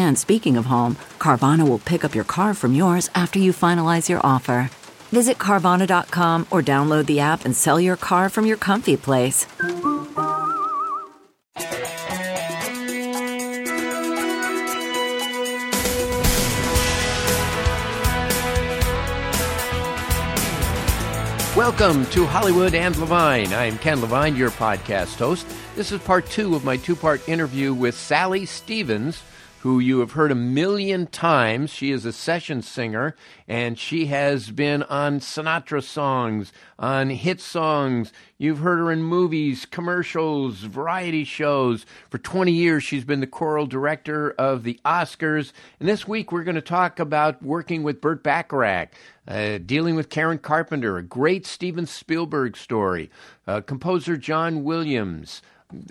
And speaking of home, Carvana will pick up your car from yours after you finalize your offer. Visit Carvana.com or download the app and sell your car from your comfy place. Welcome to Hollywood and Levine. I'm Ken Levine, your podcast host. This is part two of my two part interview with Sally Stevens who you have heard a million times. She is a session singer, and she has been on Sinatra songs, on hit songs. You've heard her in movies, commercials, variety shows. For 20 years, she's been the choral director of the Oscars. And this week, we're going to talk about working with Burt Bacharach. Uh, dealing with Karen Carpenter, a great Steven Spielberg story, uh, composer John Williams,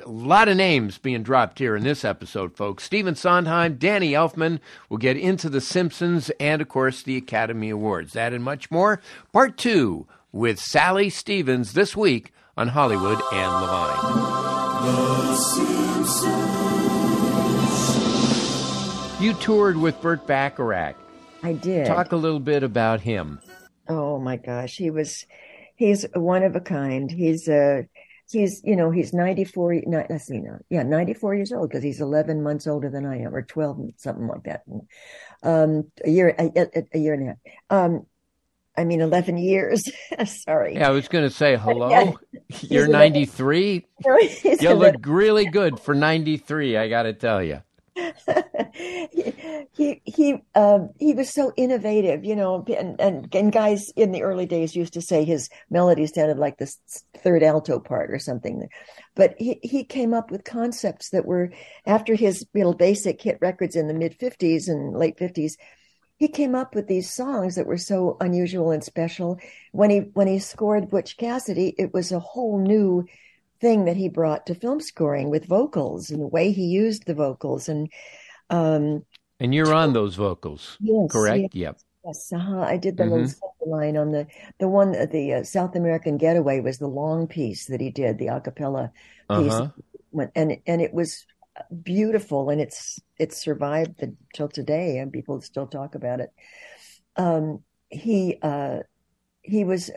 a lot of names being dropped here in this episode, folks. Stephen Sondheim, Danny Elfman will get into The Simpsons and, of course, the Academy Awards. That and much more. Part two with Sally Stevens this week on Hollywood and Levine. You toured with Burt Bacharach. I did. Talk a little bit about him. Oh my gosh, he was he's one of a kind. He's a he's you know he's 94 let's see now yeah 94 years old because he's 11 months older than i am or 12 something like that. Um a year a, a, year and a half. Um i mean 11 years sorry. Yeah i was going to say hello? Yeah. you're 93 you look really good for 93 i gotta tell you he he um, he was so innovative, you know, and, and and guys in the early days used to say his melody sounded like the third alto part or something, but he he came up with concepts that were after his know basic hit records in the mid '50s and late '50s. He came up with these songs that were so unusual and special. When he when he scored Butch Cassidy, it was a whole new thing that he brought to film scoring with vocals and the way he used the vocals and um and you're on those vocals yes, correct yes, yep yes uh-huh. i did the mm-hmm. line on the the one the uh, south american getaway was the long piece that he did the acapella piece uh-huh. and and it was beautiful and it's it's survived until today and people still talk about it um he uh he was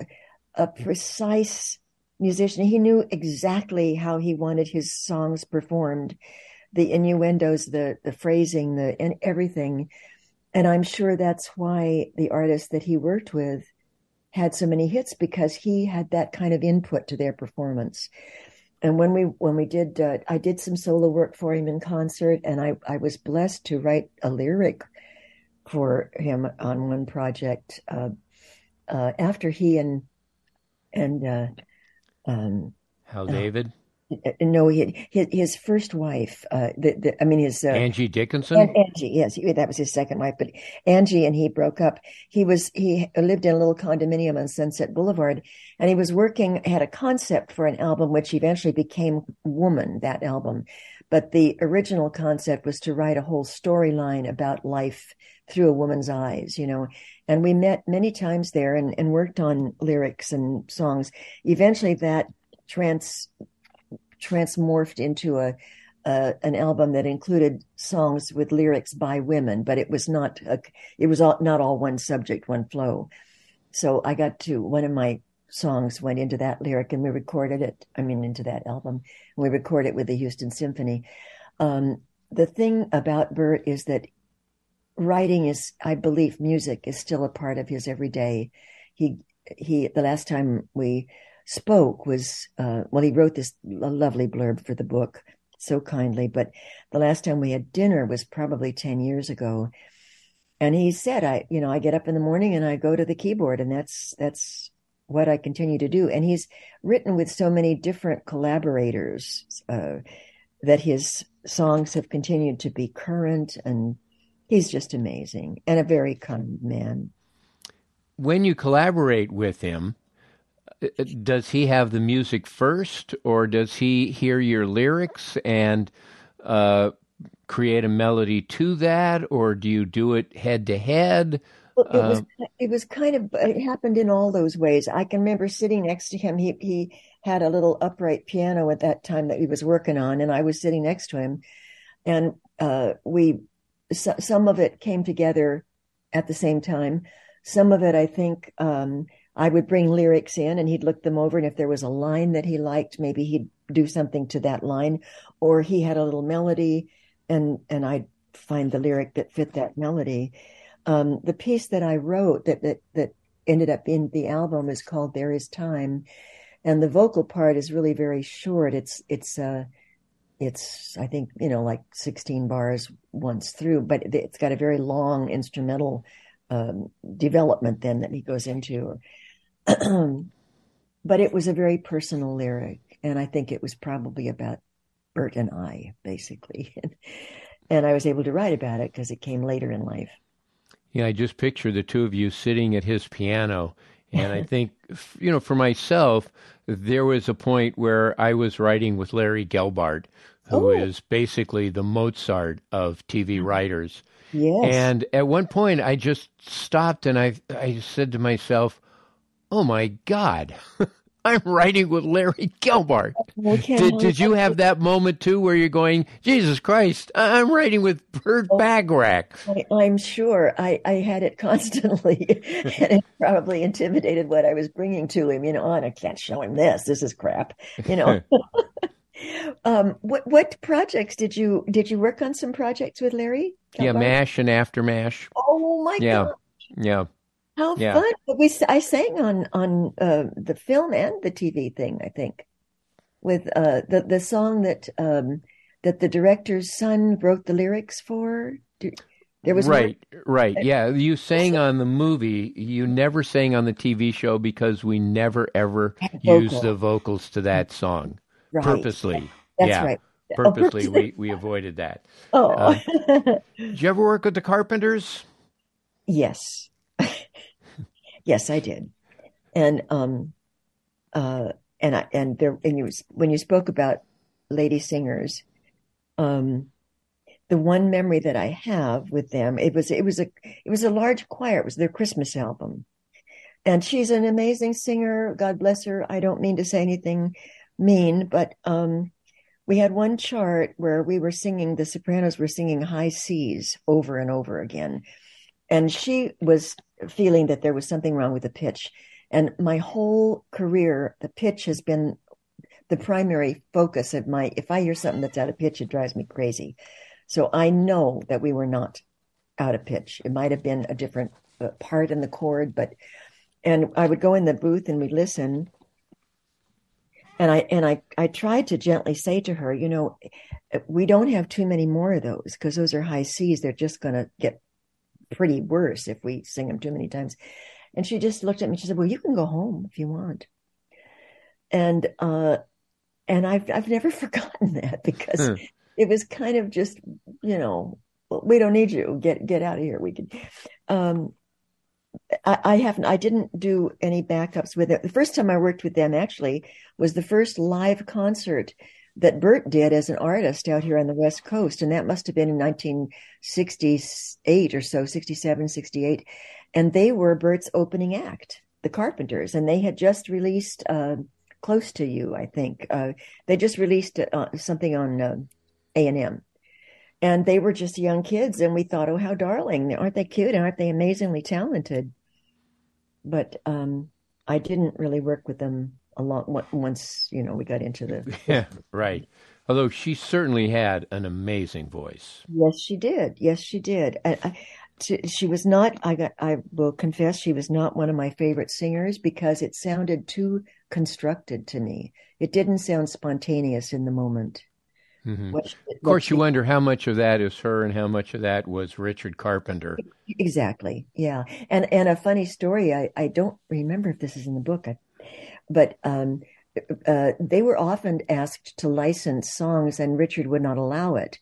a precise musician. He knew exactly how he wanted his songs performed, the innuendos, the the phrasing, the and everything. And I'm sure that's why the artists that he worked with had so many hits because he had that kind of input to their performance. And when we when we did, uh, I did some solo work for him in concert, and I I was blessed to write a lyric for him on one project uh, uh, after he and and uh, um, Hal uh, David. Uh, no, he, his his first wife. Uh, the, the, I mean, his uh, Angie Dickinson. Angie, yes, that was his second wife. But Angie and he broke up. He was he lived in a little condominium on Sunset Boulevard, and he was working. Had a concept for an album, which eventually became Woman. That album, but the original concept was to write a whole storyline about life through a woman's eyes. You know, and we met many times there and, and worked on lyrics and songs. Eventually, that trans transmorphed into a an album that included songs with lyrics by women, but it was not a, it was all, not all one subject, one flow. So I got to one of my songs went into that lyric, and we recorded it. I mean, into that album, we recorded it with the Houston Symphony. Um, the thing about Burt is that writing is, I believe, music is still a part of his everyday. He he. The last time we spoke was uh, well, he wrote this lovely blurb for the book so kindly, but the last time we had dinner was probably ten years ago, and he said, "I, you know, I get up in the morning and I go to the keyboard, and that's that's what I continue to do." And he's written with so many different collaborators uh, that his songs have continued to be current and he's just amazing and a very kind man. When you collaborate with him, uh, uh, does he have the music first, or does he hear your lyrics and uh, create a melody to that, or do you do it head to head? Well, it was uh, it was kind of it happened in all those ways. I can remember sitting next to him. He he had a little upright piano at that time that he was working on, and I was sitting next to him, and uh, we so, some of it came together at the same time. Some of it, I think, um, I would bring lyrics in and he'd look them over. And if there was a line that he liked, maybe he'd do something to that line, or he had a little melody and, and I'd find the lyric that fit that melody. Um, the piece that I wrote that, that, that ended up in the album is called There Is Time. And the vocal part is really very short. It's, it's, uh, it's i think you know like 16 bars once through but it's got a very long instrumental um, development then that he goes into. But it was a very personal lyric and i think it was probably about burt and i basically. And i was able to write about it because it came later in life. Yeah i just picture the two of you sitting at his piano and i think you know for myself there was a point where i was writing with larry gelbart who oh. is basically the Mozart of TV mm-hmm. writers. Yes. And at one point, I just stopped and I I said to myself, "Oh my God." I'm writing with Larry Gelbart. Did, did you have that moment too where you're going, Jesus Christ, I'm writing with Burt oh, Bacharach? I, am sure. I, I had it constantly and it probably intimidated what I was bringing to him. You know, oh, I can't show him this. This is crap. You know. Um, what what projects did you did you work on? Some projects with Larry? Yeah, Mash and After Mash. Oh my yeah. god! Yeah, how yeah. fun! We I sang on on uh, the film and the TV thing. I think with uh, the the song that um, that the director's son wrote the lyrics for. There was right, right. Yeah, you sang on the movie. You never sang on the TV show because we never ever used the vocals to that song right. purposely. That's yeah. right. Purposely, oh, we, we avoided that. Oh. Uh, did you ever work with the Carpenters? Yes. yes, I did. And, um, uh, and I, and there, and you, was when you spoke about lady singers, um, the one memory that I have with them, it was, it was a, it was a large choir. It was their Christmas album. And she's an amazing singer. God bless her. I don't mean to say anything mean, but um, we had one chart where we were singing, the sopranos were singing high C's over and over again. And she was feeling that there was something wrong with the pitch. And my whole career, the pitch has been the primary focus of my, if I hear something that's out of pitch, it drives me crazy. So I know that we were not out of pitch. It might have been a different uh, part in the chord, but, and I would go in the booth and we'd listen and I and I I tried to gently say to her, you know, we don't have too many more of those because those are high C's. They're just going to get pretty worse if we sing them too many times. And she just looked at me. She said, "Well, you can go home if you want." And uh, and I've I've never forgotten that because hmm. it was kind of just you know we don't need you get get out of here. We could. Um, I, I haven't. I didn't do any backups with it. The first time I worked with them actually was the first live concert that Burt did as an artist out here on the West Coast. And that must have been in 1968 or so, 67, 68. And they were Burt's opening act, the Carpenters. And they had just released uh, Close to You, I think. Uh, they just released uh, something on uh, A&M and they were just young kids and we thought oh how darling aren't they cute aren't they amazingly talented but um, i didn't really work with them a lot once you know we got into the yeah right although she certainly had an amazing voice yes she did yes she did I, she was not. I got. I will confess, she was not one of my favorite singers because it sounded too constructed to me. It didn't sound spontaneous in the moment. Mm-hmm. What, of course, you wonder how much of that is her and how much of that was Richard Carpenter. Exactly. Yeah. And and a funny story. I I don't remember if this is in the book, but um, uh, they were often asked to license songs, and Richard would not allow it.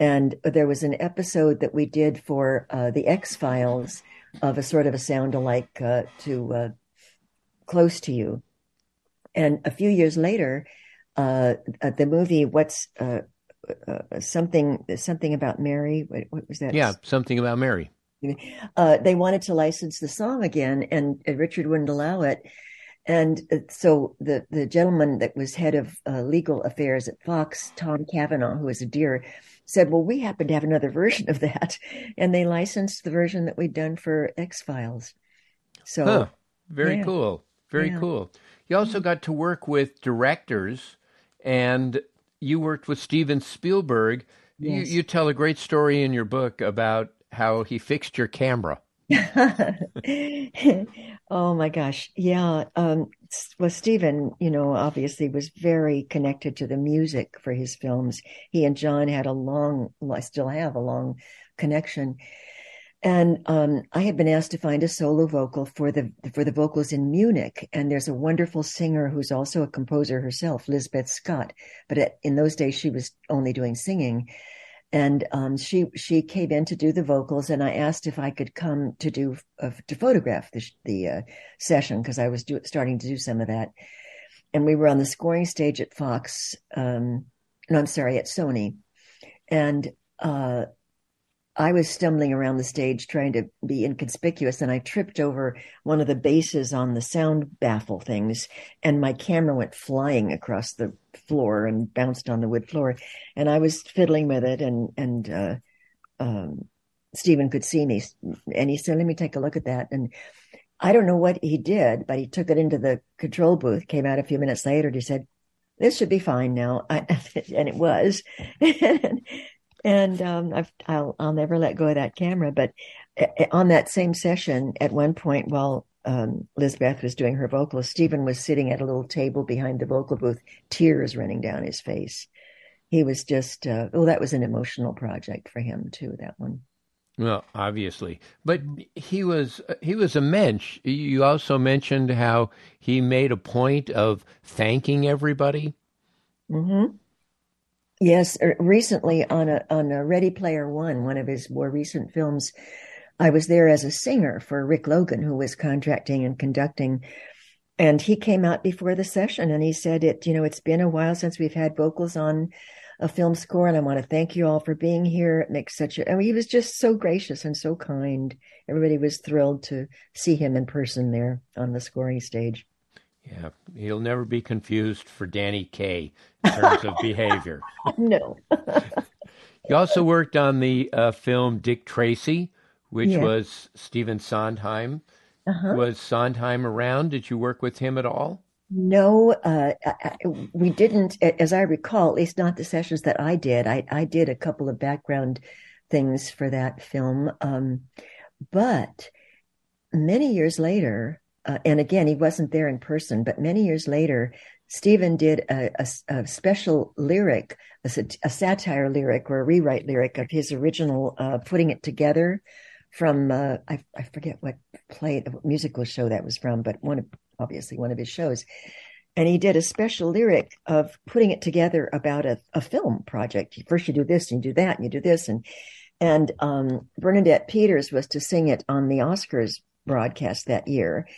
And there was an episode that we did for uh, the X Files of a sort of a sound alike uh, to uh, Close to You. And a few years later, uh, uh, the movie What's uh, something something about Mary? What, what, was that? Yeah, something about Mary. they wanted to license the song again, and Richard wouldn't allow it. And so the the gentleman that was head of legal affairs at Fox, Tom Cavanagh, who was a dear, said, Well, we happen to have another version of that. And they licensed the version that we'd done for X Files. So, huh. very yeah. cool. Very yeah. cool. You also got to work with directors, and you worked with Steven Spielberg. Yes. You, you tell a great story in your book about how he fixed your camera. oh my gosh. Yeah. Um, well, Steven, you know, obviously was very connected to the music for his films. He and John had a long, well, I still have a long connection. And um, I had been asked to find a solo vocal for the for the vocals in Munich. And there's a wonderful singer who's also a composer herself, Lisbeth Scott. But in those days, she was only doing singing and um, she she came in to do the vocals, and I asked if I could come to do uh, to photograph the the uh, session because I was do, starting to do some of that, and we were on the scoring stage at Fox. Um, no, I'm sorry, at Sony, and uh, I was stumbling around the stage trying to be inconspicuous and I tripped over one of the bases on the sound baffle things and my camera went flying across the floor and bounced on the wood floor. And I was fiddling with it and, and, uh, um, Steven could see me and he said, let me take a look at that. And I don't know what he did, but he took it into the control booth, came out a few minutes later and he said, this should be fine now. I, and it was. um, i will I'll never let go of that camera. But eh, eh, on that same session, at one point, while um, Lisbeth was doing her vocals, Steven was sitting at a little table behind the vocal booth, tears running down his face. He was just, uh, well, that was an emotional project for him too. That one. Well, obviously, but he was he was a mensch. You also mentioned how he made a point of thanking everybody. Mm-hmm. Yes, er, recently on a on a Ready Player One, one of his more recent films, I was there as a singer for Rick Logan, who was contracting and conducting. And he came out before the session and he said it, you know, it's been a while since we've had vocals on a film score, and I want to thank you all for being here. It makes such a I mean, he was just so gracious and so kind. Everybody was thrilled to see him in person there on the scoring stage. Yeah, he'll never be confused for Danny Kaye in terms of behavior. No. you also worked on the uh, film Dick Tracy, which yeah. was Stephen Sondheim. Uh-huh. Was Sondheim around? Did you work with him at all? No, uh, I, we didn't. As I recall, at least not the sessions that I did. I, I did a couple of background things for that film. Um, but many years later, uh, and again, he wasn't there in person, but many years later, Steven did a, a, a special lyric, a, a, satire lyric or a rewrite lyric of his original, uh, putting it together from, uh, I, I, forget what play, what musical show that was from, but one of, obviously one of his shows. And he did a special lyric of putting it together about a, a film project. First you do this and you do that and you do this. And, and, um, Bernadette Peters was to sing it on the Oscars broadcast that year,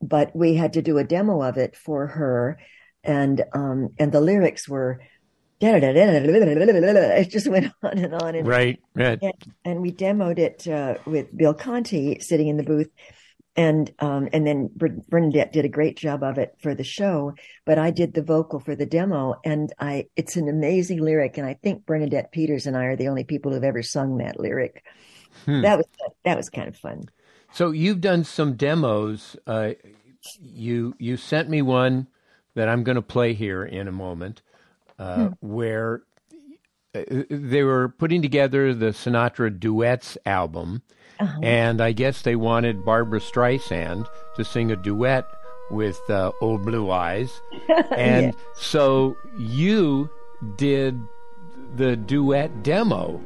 but we had to do a demo of it for her and um, and the lyrics were it just went on and on and right right. And, and we demoed it uh, with Bill Conti sitting in the booth and um, and then Bernadette did a great job of it for the show. But I did the vocal for the demo and I it's an amazing lyric and I think Bernadette Peters and I are the only people who've ever sung that lyric. Hmm. that was that was kind of fun so you've done some demos uh, you you sent me one that I'm going to play here in a moment, uh, hmm. where uh, they were putting together the Sinatra Duets album, uh-huh. and I guess they wanted Barbra Streisand to sing a duet with uh, Old Blue Eyes, and so you did the duet demo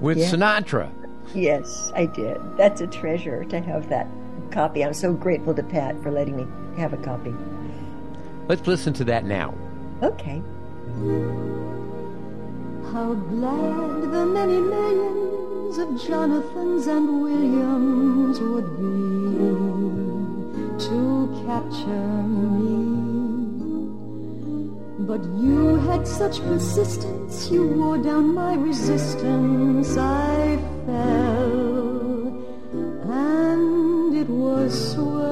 with yeah. Sinatra. Yes, I did. That's a treasure to have that copy. I'm so grateful to Pat for letting me have a copy. Let's listen to that now. Okay. How glad the many millions of Jonathans and Williams would be to capture me. But you had such persistence, you wore down my resistance. I fell, and it was swell.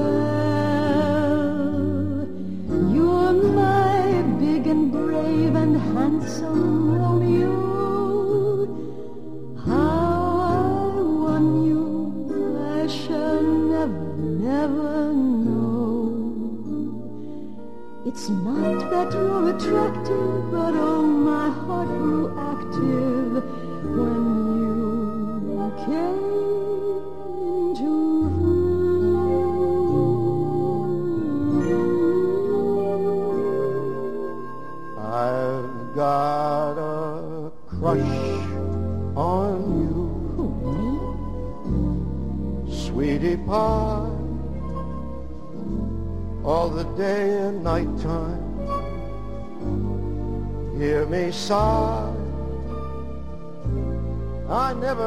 You're my big and brave and handsome Romeo. How I won you, I shall never, never know. It's not that you're attractive, but oh, my heart grew active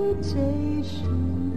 invitation.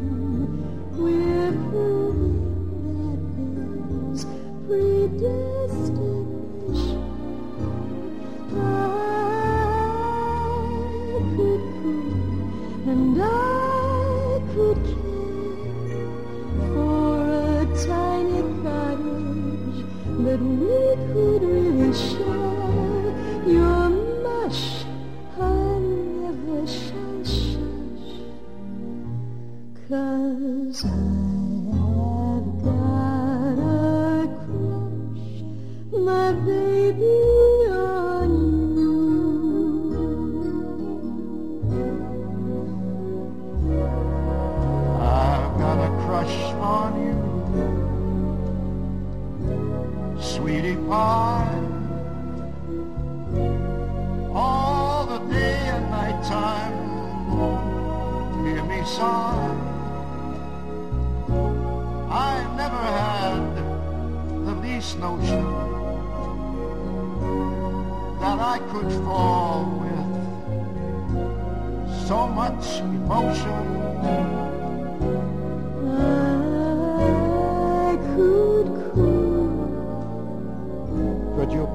Never had the least notion that I could fall with so much emotion. Could You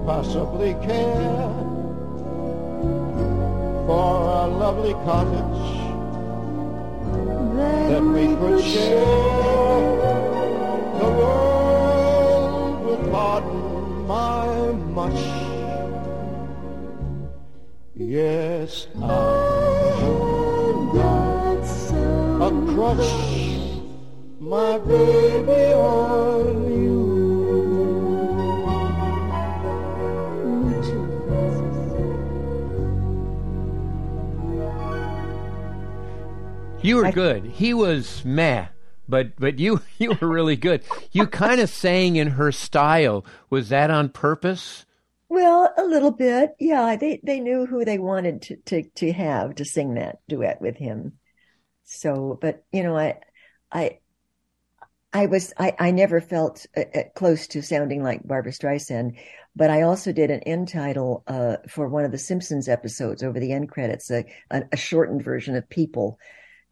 that, we could share the world with pardon my much. Yes, I'm a crutch, my baby, on you? Were good. He was meh but but you you were really good. You kind of sang in her style. Was that on purpose? Well, a little bit. Yeah, they they knew who they wanted to to to have to sing that duet with him. So, but you know, I I I was I I never felt uh, uh close to sounding like Barbra Streisand, but I also did an end title uh, for one of the Simpsons episodes over the end credits, a, a shortened version of People,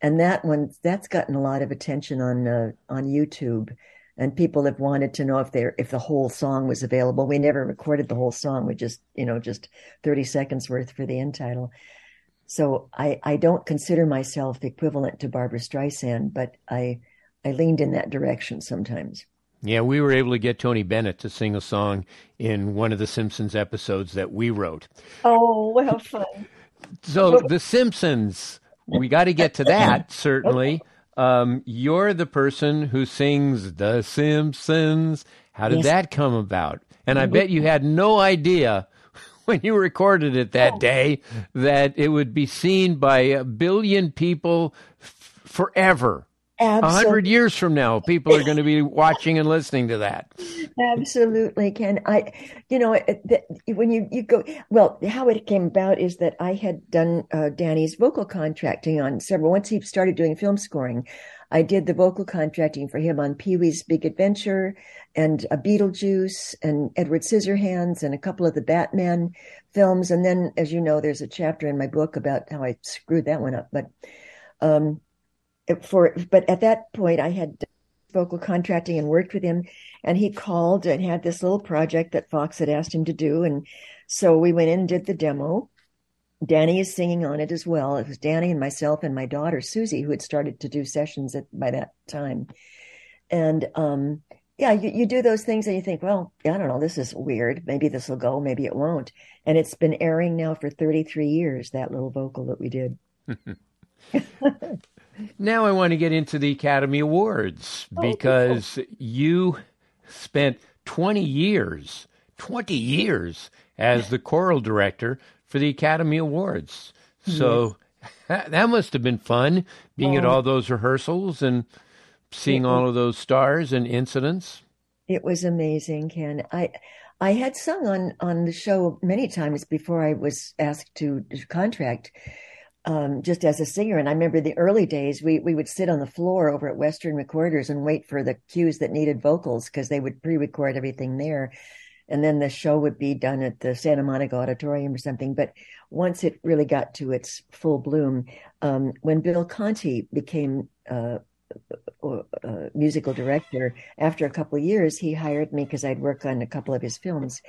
and that one that's gotten a lot of attention on uh, on YouTube, and people have wanted to know if they if the whole song was available. We never recorded the whole song; we just you know just thirty seconds worth for the end title. So I I don't consider myself equivalent to Barbra Streisand, but I I leaned in that direction sometimes. Yeah, we were able to get Tony Bennett to sing a song in one of the Simpsons episodes that we wrote. Oh, well, fun. so The Simpsons we got to get to that, certainly. Um, you're the person who sings The Simpsons. How did yes. that come about? And I bet you had no idea when you recorded it that day that it would be seen by a billion people f- forever. A hundred years from now, people are going to be watching and listening to that. Absolutely, Ken. I, you know, when you you go, well, how it came about is that I had done uh, Danny's vocal contracting on several. Once he started doing film scoring, I did the vocal contracting for him on Pee Wee's Big Adventure and a Beetlejuice and Edward Scissorhands and a couple of the Batman films. And then, as you know, there's a chapter in my book about how I screwed that one up. But um, for but at that point I had vocal contracting and worked with him and he called and had this little project that Fox had asked him to do and so we went in and did the demo. Danny is singing on it as well. It was Danny and myself and my daughter Susie who had started to do sessions at, by that time. And um, yeah, you, you do those things and you think, well, I don't know, this is weird. Maybe this will go, maybe it won't. And it's been airing now for 33 years, that little vocal that we did. Now I want to get into the Academy Awards oh, because oh, you spent 20 years, 20 years as the choral director for the Academy Awards. So yes. that must have been fun being at all those rehearsals and seeing was, all of those stars and incidents. It was amazing, Ken. I I had sung on on the show many times before I was asked to contract um, just as a singer. And I remember the early days, we, we would sit on the floor over at Western Recorders and wait for the cues that needed vocals because they would pre record everything there. And then the show would be done at the Santa Monica Auditorium or something. But once it really got to its full bloom, um, when Bill Conti became uh, uh, uh, musical director, after a couple of years, he hired me because I'd work on a couple of his films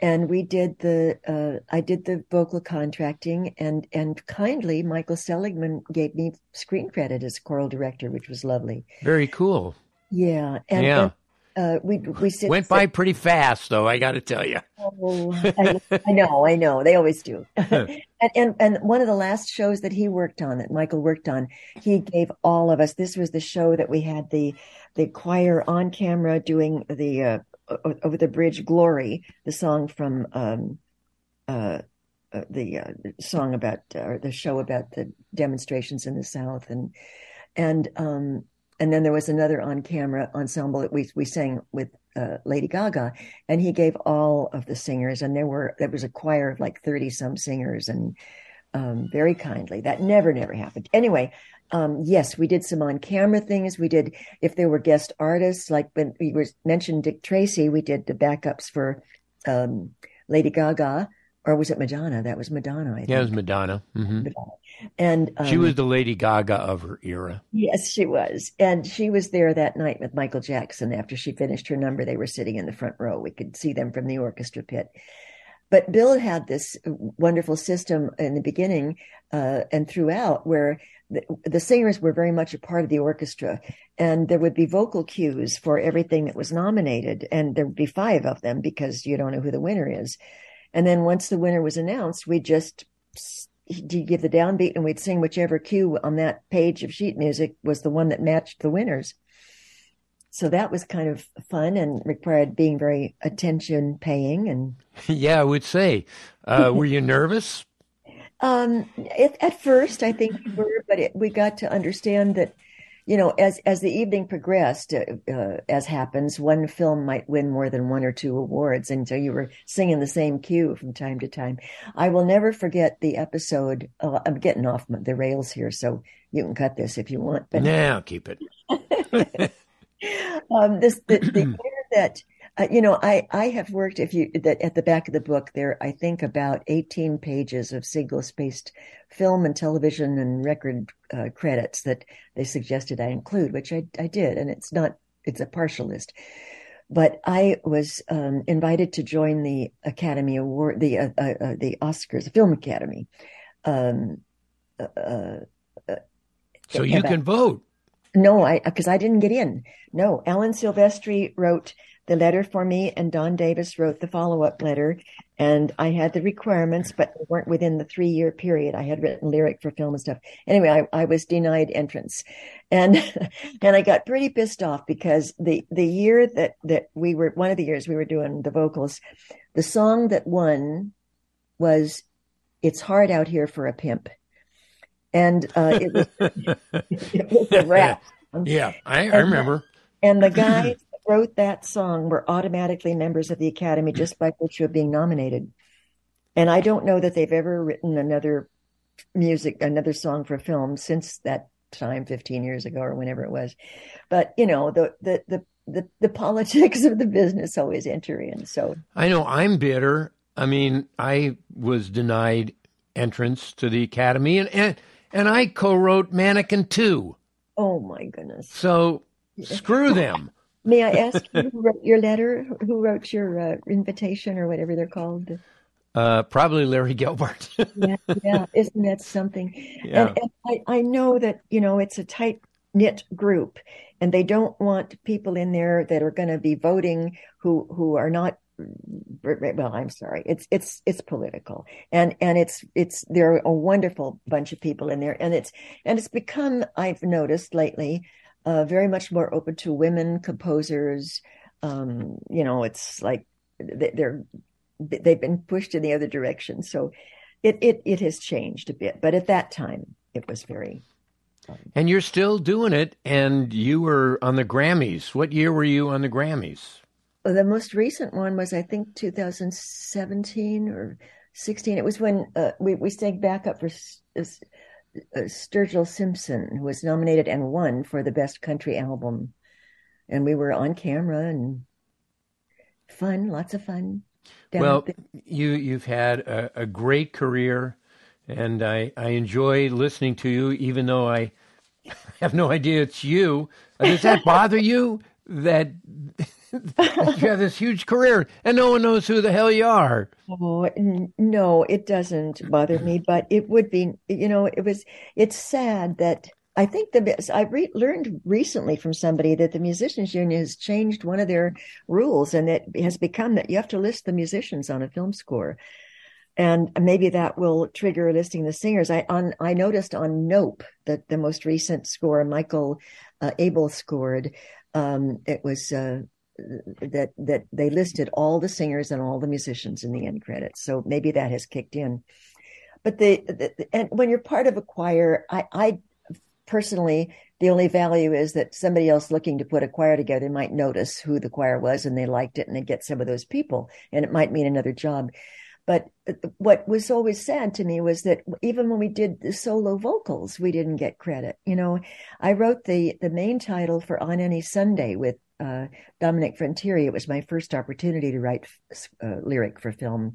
and we did the uh, I did the vocal contracting and and kindly Michael Seligman gave me screen credit as choral director, which was lovely. Very cool. Yeah, and, yeah. And, uh, we we sit, went by pretty fast, though. I got to tell you. Oh, I, I, know, I know. They always do. and, and and one of the last shows that he worked on, that Michael worked on, he gave all of us. This was the show that we had the the choir on camera doing the uh, over the bridge glory the song from um, uh, uh, the uh, song about uh, the show about the demonstrations in the south and and um, and then there was another on camera ensemble that we we sang with uh, Lady Gaga and he gave all of the singers and there were there was a choir of like 30 some singers and um, very kindly that never never happened anyway um, yes, we did some on camera things. We did, if there were guest artists, like when we were mentioned Dick Tracy, we did the backups for um, Lady Gaga, or was it Madonna? That was Madonna. I think. Yeah, it was Madonna. Mm-hmm. Madonna. And um, she was the Lady Gaga of her era. Yes, she was. And she was there that night with Michael Jackson. After she finished her number, they were sitting in the front row. We could see them from the orchestra pit. But Bill had this wonderful system in the beginning uh, and throughout where the, the, singers were very much a part of the orchestra. And there would be vocal cues for everything that was nominated and there would be five of them because you don't know who the winner is. And then once the winner was announced we just give the downbeat and we'd sing whichever cue on that page of sheet music was the one that matched the winners so that was kind of fun and required being very attention paying and yeah i would say uh, were you nervous um, it, at first, I think we were, but it, we got to understand that, you know, as as the evening progressed, uh, uh, as happens, one film might win more than one or two awards, and so you were singing the same cue from time to time. I will never forget the episode. Uh, I'm getting off the rails here, so you can cut this if you want. But now keep it. um, this the, the year that uh, you know, I, I have worked, if you, that at the back of the book, there, I think about 18 pages of single spaced film and television and record uh, credits that they suggested I include, which I, I did. And it's not, it's a partial list. But I was um, invited to join the Academy Award, the uh, uh, uh the Oscars, the Film Academy. Um, uh, so you about, can vote. No, I because I didn't get in. No, Alan Silvestri wrote the letter for me, and Don Davis wrote the follow up letter. And I had the requirements, but they weren't within the three year period. I had written lyric for film and stuff. Anyway, I, I was denied entrance, and and I got pretty pissed off because the the year that that we were one of the years we were doing the vocals, the song that won was "It's Hard Out Here for a Pimp." And uh, it was it was a rap. Yeah, I, I remember. And the guys who wrote that song were automatically members of the Academy just by virtue of being nominated. And I don't know that they've ever written another music, another song for film since that time, 15 years ago or whenever it was. But, you know, the, the, the, the, the politics of the business always enter in. So I know I'm bitter. I mean, I was denied entrance to the Academy and, and, and I co wrote Mannequin 2. Oh my goodness. So screw them. May I ask who wrote your letter? Who wrote your uh, invitation or whatever they're called? Uh, probably Larry Gelbart. yeah, yeah, isn't that something? Yeah. And, and I, I know that you know it's a tight knit group, and they don't want people in there that are going to be voting who who are not. Well, I'm sorry. It's it's it's political, and and it's it's there are a wonderful bunch of people in there, and it's and it's become I've noticed lately uh, very much more open to women composers. Um, you know, it's like they're they've been pushed in the other direction. So it it it has changed a bit, but at that time it was very. And you're still doing it, and you were on the Grammys. What year were you on the Grammys? The most recent one was, I think, 2017 or 16. It was when uh, we we sang backup for uh, Sturgill Simpson, who was nominated and won for the best country album. And we were on camera and fun, lots of fun. well, you you've had a, a, great career, and I I enjoy listening to you, even though I have no idea it's you. Does that bother you that you have this huge career and no one knows who the hell you are. Oh, no, it doesn't bother me, but it would be, you know, it was, it's sad that I think the, I re- learned recently from somebody that the musicians union has changed one of their rules and it has become that you have to list the musicians on a film score. And maybe that will trigger listing the singers. I on I noticed on Nope that the most recent score Michael uh, Abel scored. Um, it was uh, that that they listed all the singers and all the musicians in the end credits. So maybe that has kicked in. But the, the and when you're part of a choir, I, I personally the only value is that somebody else looking to put a choir together might notice who the choir was and they liked it and they get some of those people and it might mean another job. But what was always sad to me was that even when we did the solo vocals, we didn't get credit. You know, I wrote the the main title for On Any Sunday with uh, Dominic Frontiere. It was my first opportunity to write uh, lyric for film.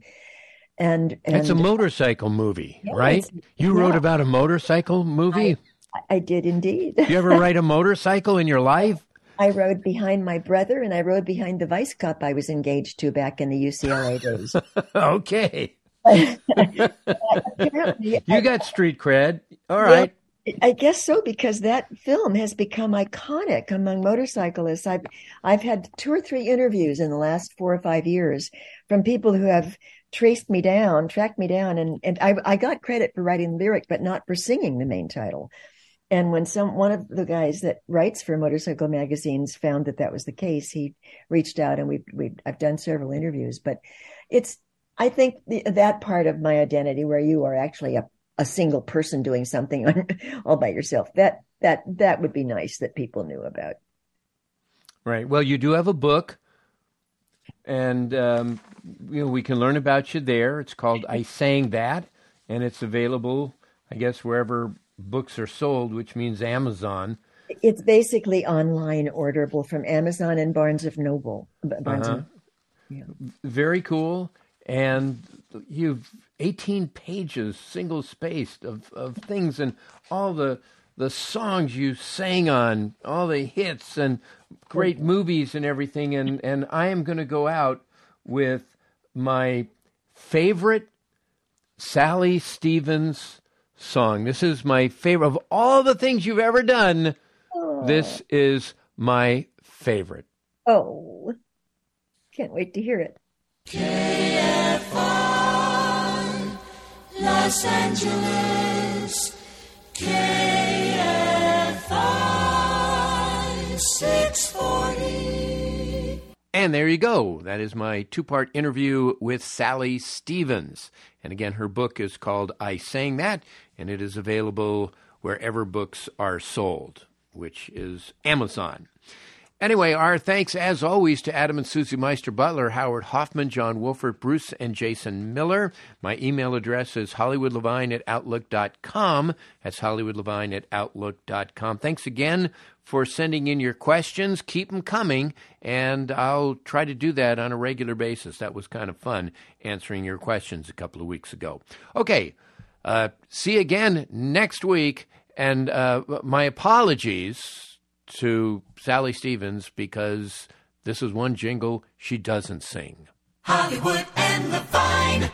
And, and it's a motorcycle movie, yeah, right? You yeah. wrote about a motorcycle movie. I, I did indeed. you ever ride a motorcycle in your life? I rode behind my brother, and I rode behind the vice cop I was engaged to back in the UCLA days. okay. you got street cred. All right. I guess so because that film has become iconic among motorcyclists. I've I've had two or three interviews in the last four or five years from people who have traced me down, tracked me down, and and I, I got credit for writing the lyric, but not for singing the main title. And when some one of the guys that writes for motorcycle magazines found that that was the case, he reached out, and we we I've done several interviews. But it's I think the, that part of my identity, where you are actually a a single person doing something all by yourself. That that that would be nice that people knew about. Right. Well, you do have a book, and um, you know we can learn about you there. It's called "I Sang That," and it's available, I guess, wherever books are sold, which means Amazon. It's basically online orderable from Amazon and Barnes and Noble. Barnes uh-huh. yeah. Very cool. And you've 18 pages, single spaced, of, of things and all the the songs you sang on, all the hits and great movies and everything. And, and I am going to go out with my favorite Sally Stevens song. This is my favorite of all the things you've ever done. Oh. This is my favorite. Oh, can't wait to hear it. KFI, Los Angeles, KFI 640. And there you go. That is my two part interview with Sally Stevens. And again, her book is called I Sang That, and it is available wherever books are sold, which is Amazon. Anyway, our thanks as always to Adam and Susie Meister Butler, Howard Hoffman, John Wolfert, Bruce, and Jason Miller. My email address is hollywoodlevine at outlook.com. That's hollywoodlevine at outlook.com. Thanks again for sending in your questions. Keep them coming, and I'll try to do that on a regular basis. That was kind of fun answering your questions a couple of weeks ago. Okay, uh, see you again next week, and uh, my apologies to Sally Stevens because this is one jingle she doesn't sing. Hollywood and Levine.